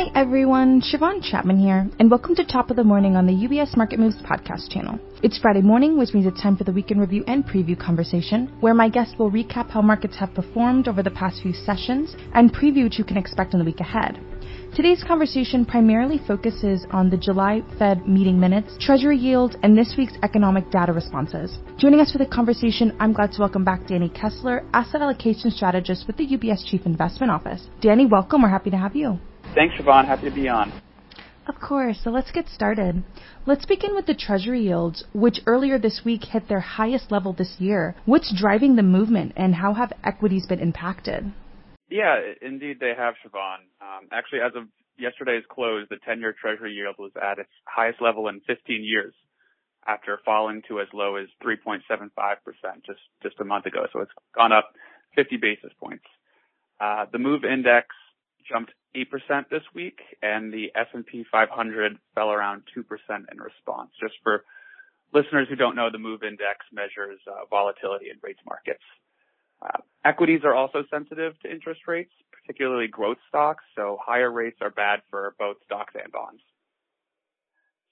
Hi everyone, Shiavon Chatman here, and welcome to Top of the Morning on the UBS Market Moves podcast channel. It's Friday morning, which means it's time for the weekend review and preview conversation, where my guests will recap how markets have performed over the past few sessions and preview what you can expect in the week ahead. Today's conversation primarily focuses on the July Fed meeting minutes, Treasury yield, and this week's economic data responses. Joining us for the conversation, I'm glad to welcome back Danny Kessler, asset allocation strategist with the UBS Chief Investment Office. Danny, welcome. We're happy to have you. Thanks, Shiavon. Happy to be on. Of course. So let's get started. Let's begin with the Treasury yields, which earlier this week hit their highest level this year. What's driving the movement, and how have equities been impacted? Yeah, indeed they have, Shiavon. Um, actually, as of yesterday's close, the 10-year Treasury yield was at its highest level in 15 years after falling to as low as 3.75% just, just a month ago. So it's gone up 50 basis points. Uh, the MOVE index jumped 8% this week and the S&P 500 fell around 2% in response. Just for listeners who don't know, the MOVE index measures uh, volatility in rates markets. Uh, equities are also sensitive to interest rates, particularly growth stocks, so higher rates are bad for both stocks and bonds.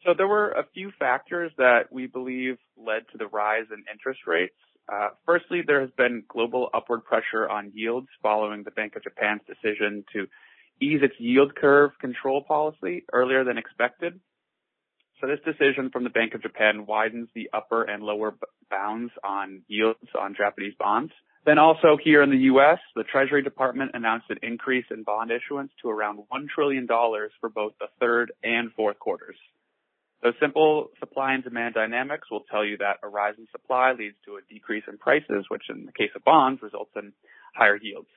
So there were a few factors that we believe led to the rise in interest rates. Uh, firstly, there has been global upward pressure on yields following the Bank of Japan's decision to ease its yield curve control policy earlier than expected. So this decision from the Bank of Japan widens the upper and lower bounds on yields on Japanese bonds. Then also here in the U.S., the Treasury Department announced an increase in bond issuance to around $1 trillion for both the third and fourth quarters. So simple supply and demand dynamics will tell you that a rise in supply leads to a decrease in prices, which in the case of bonds results in higher yields.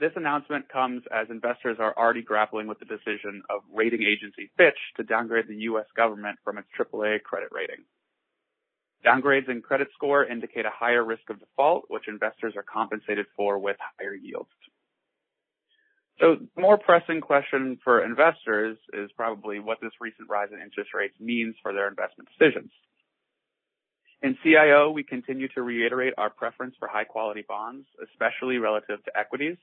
This announcement comes as investors are already grappling with the decision of rating agency Fitch to downgrade the U.S. government from its AAA credit rating. Downgrades in credit score indicate a higher risk of default, which investors are compensated for with higher yields. So the more pressing question for investors is probably what this recent rise in interest rates means for their investment decisions. In CIO, we continue to reiterate our preference for high quality bonds, especially relative to equities,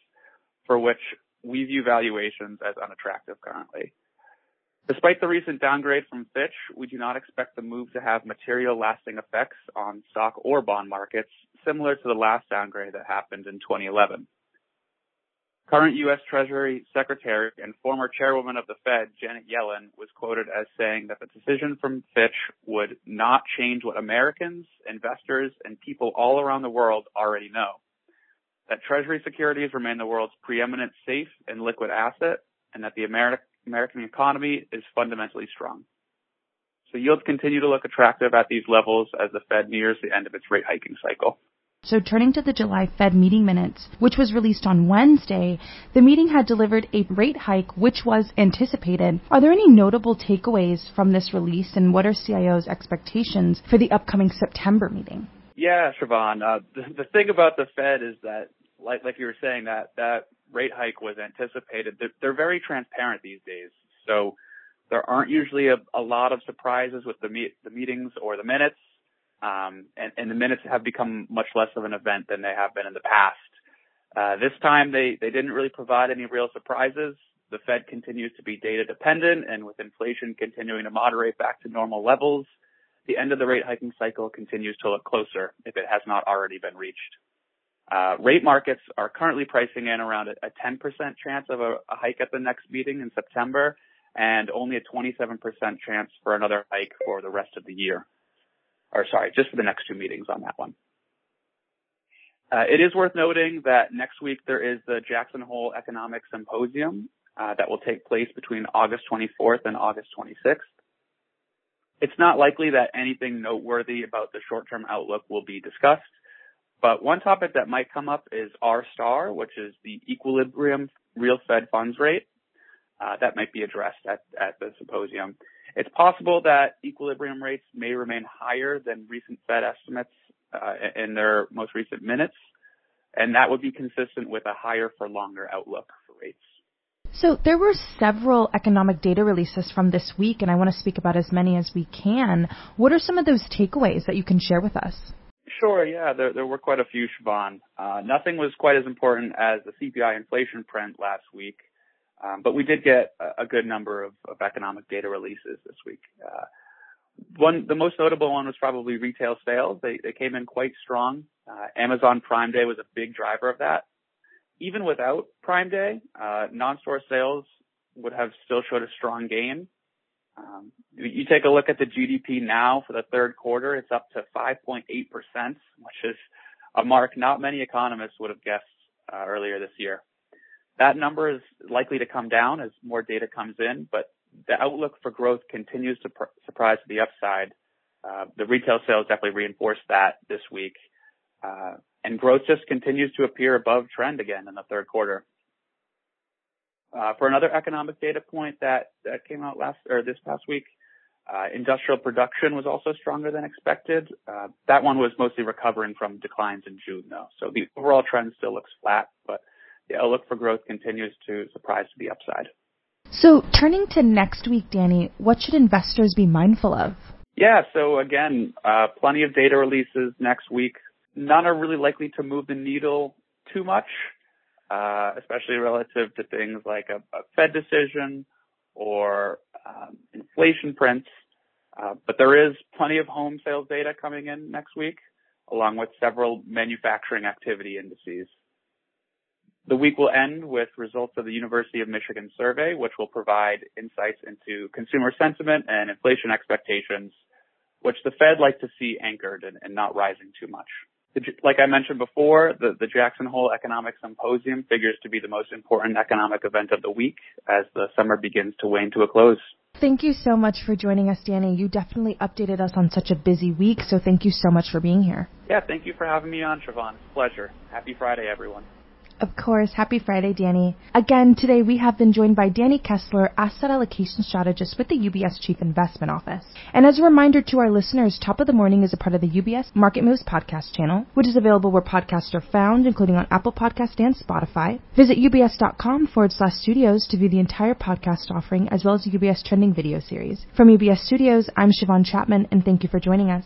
for which we view valuations as unattractive currently. Despite the recent downgrade from Fitch, we do not expect the move to have material lasting effects on stock or bond markets, similar to the last downgrade that happened in 2011. Current U.S. Treasury Secretary and former chairwoman of the Fed, Janet Yellen, was quoted as saying that the decision from Fitch would not change what Americans, investors, and people all around the world already know. That Treasury securities remain the world's preeminent safe and liquid asset, and that the American American economy is fundamentally strong. So yields continue to look attractive at these levels as the Fed nears the end of its rate hiking cycle. So turning to the July Fed meeting minutes, which was released on Wednesday, the meeting had delivered a rate hike which was anticipated. Are there any notable takeaways from this release and what are CIO's expectations for the upcoming September meeting? Yeah, Shiavon. Uh, the, the thing about the Fed is that, like, like you were saying, that, that rate hike was anticipated. They're, they're very transparent these days. So there aren't usually a, a lot of surprises with the, meet, the meetings or the minutes. Um, and, and the minutes have become much less of an event than they have been in the past. Uh, this time they, they didn't really provide any real surprises. The Fed continues to be data dependent and with inflation continuing to moderate back to normal levels, the end of the rate hiking cycle continues to look closer if it has not already been reached. Uh, rate markets are currently pricing in around a, a 10% chance of a, a, hike at the next meeting in September and only a 27% chance for another hike for the rest of the year. Or sorry, just for the next two meetings on that one. Uh, it is worth noting that next week there is the Jackson Hole Economic Symposium uh, that will take place between August 24th and August 26th. It's not likely that anything noteworthy about the short-term outlook will be discussed, but one topic that might come up is R star, which is the equilibrium real Fed funds rate. Uh, that might be addressed at, at the symposium. It's possible that equilibrium rates may remain higher than recent Fed estimates uh, in their most recent minutes, and that would be consistent with a higher for longer outlook for rates. So there were several economic data releases from this week, and I want to speak about as many as we can. What are some of those takeaways that you can share with us? Sure, yeah, there, there were quite a few, Shiavon. Uh, nothing was quite as important as the CPI inflation print last week. Um, but we did get a, a good number of, of, economic data releases this week. Uh, one, the most notable one was probably retail sales. They, they came in quite strong. Uh, Amazon Prime Day was a big driver of that. Even without Prime Day, uh, non-store sales would have still showed a strong gain. Um, you take a look at the GDP now for the third quarter, it's up to 5.8%, which is a mark not many economists would have guessed uh, earlier this year. That number is likely to come down as more data comes in, but the outlook for growth continues to pr- surprise to the upside. Uh, the retail sales definitely reinforced that this week. Uh, and growth just continues to appear above trend again in the third quarter. Uh, for another economic data point that, that came out last or this past week, uh, industrial production was also stronger than expected. Uh, that one was mostly recovering from declines in June, though. So the overall trend still looks flat, but the outlook for growth continues to surprise to the upside. So, turning to next week, Danny, what should investors be mindful of? Yeah, so again, uh, plenty of data releases next week. None are really likely to move the needle too much, uh, especially relative to things like a, a Fed decision or um, inflation prints. Uh, but there is plenty of home sales data coming in next week, along with several manufacturing activity indices. The week will end with results of the University of Michigan survey, which will provide insights into consumer sentiment and inflation expectations, which the Fed likes to see anchored and, and not rising too much. Like I mentioned before, the, the Jackson Hole Economic Symposium figures to be the most important economic event of the week as the summer begins to wane to a close. Thank you so much for joining us, Danny. You definitely updated us on such a busy week, so thank you so much for being here. Yeah, thank you for having me on, Shiavon. Pleasure. Happy Friday, everyone. Of course. Happy Friday, Danny. Again, today we have been joined by Danny Kessler, asset allocation strategist with the UBS Chief Investment Office. And as a reminder to our listeners, Top of the Morning is a part of the UBS Market Moves podcast channel, which is available where podcasts are found, including on Apple Podcast and Spotify. Visit ubs.com forward slash studios to view the entire podcast offering, as well as the UBS trending video series. From UBS Studios, I'm Shiavon Chatman, and thank you for joining us.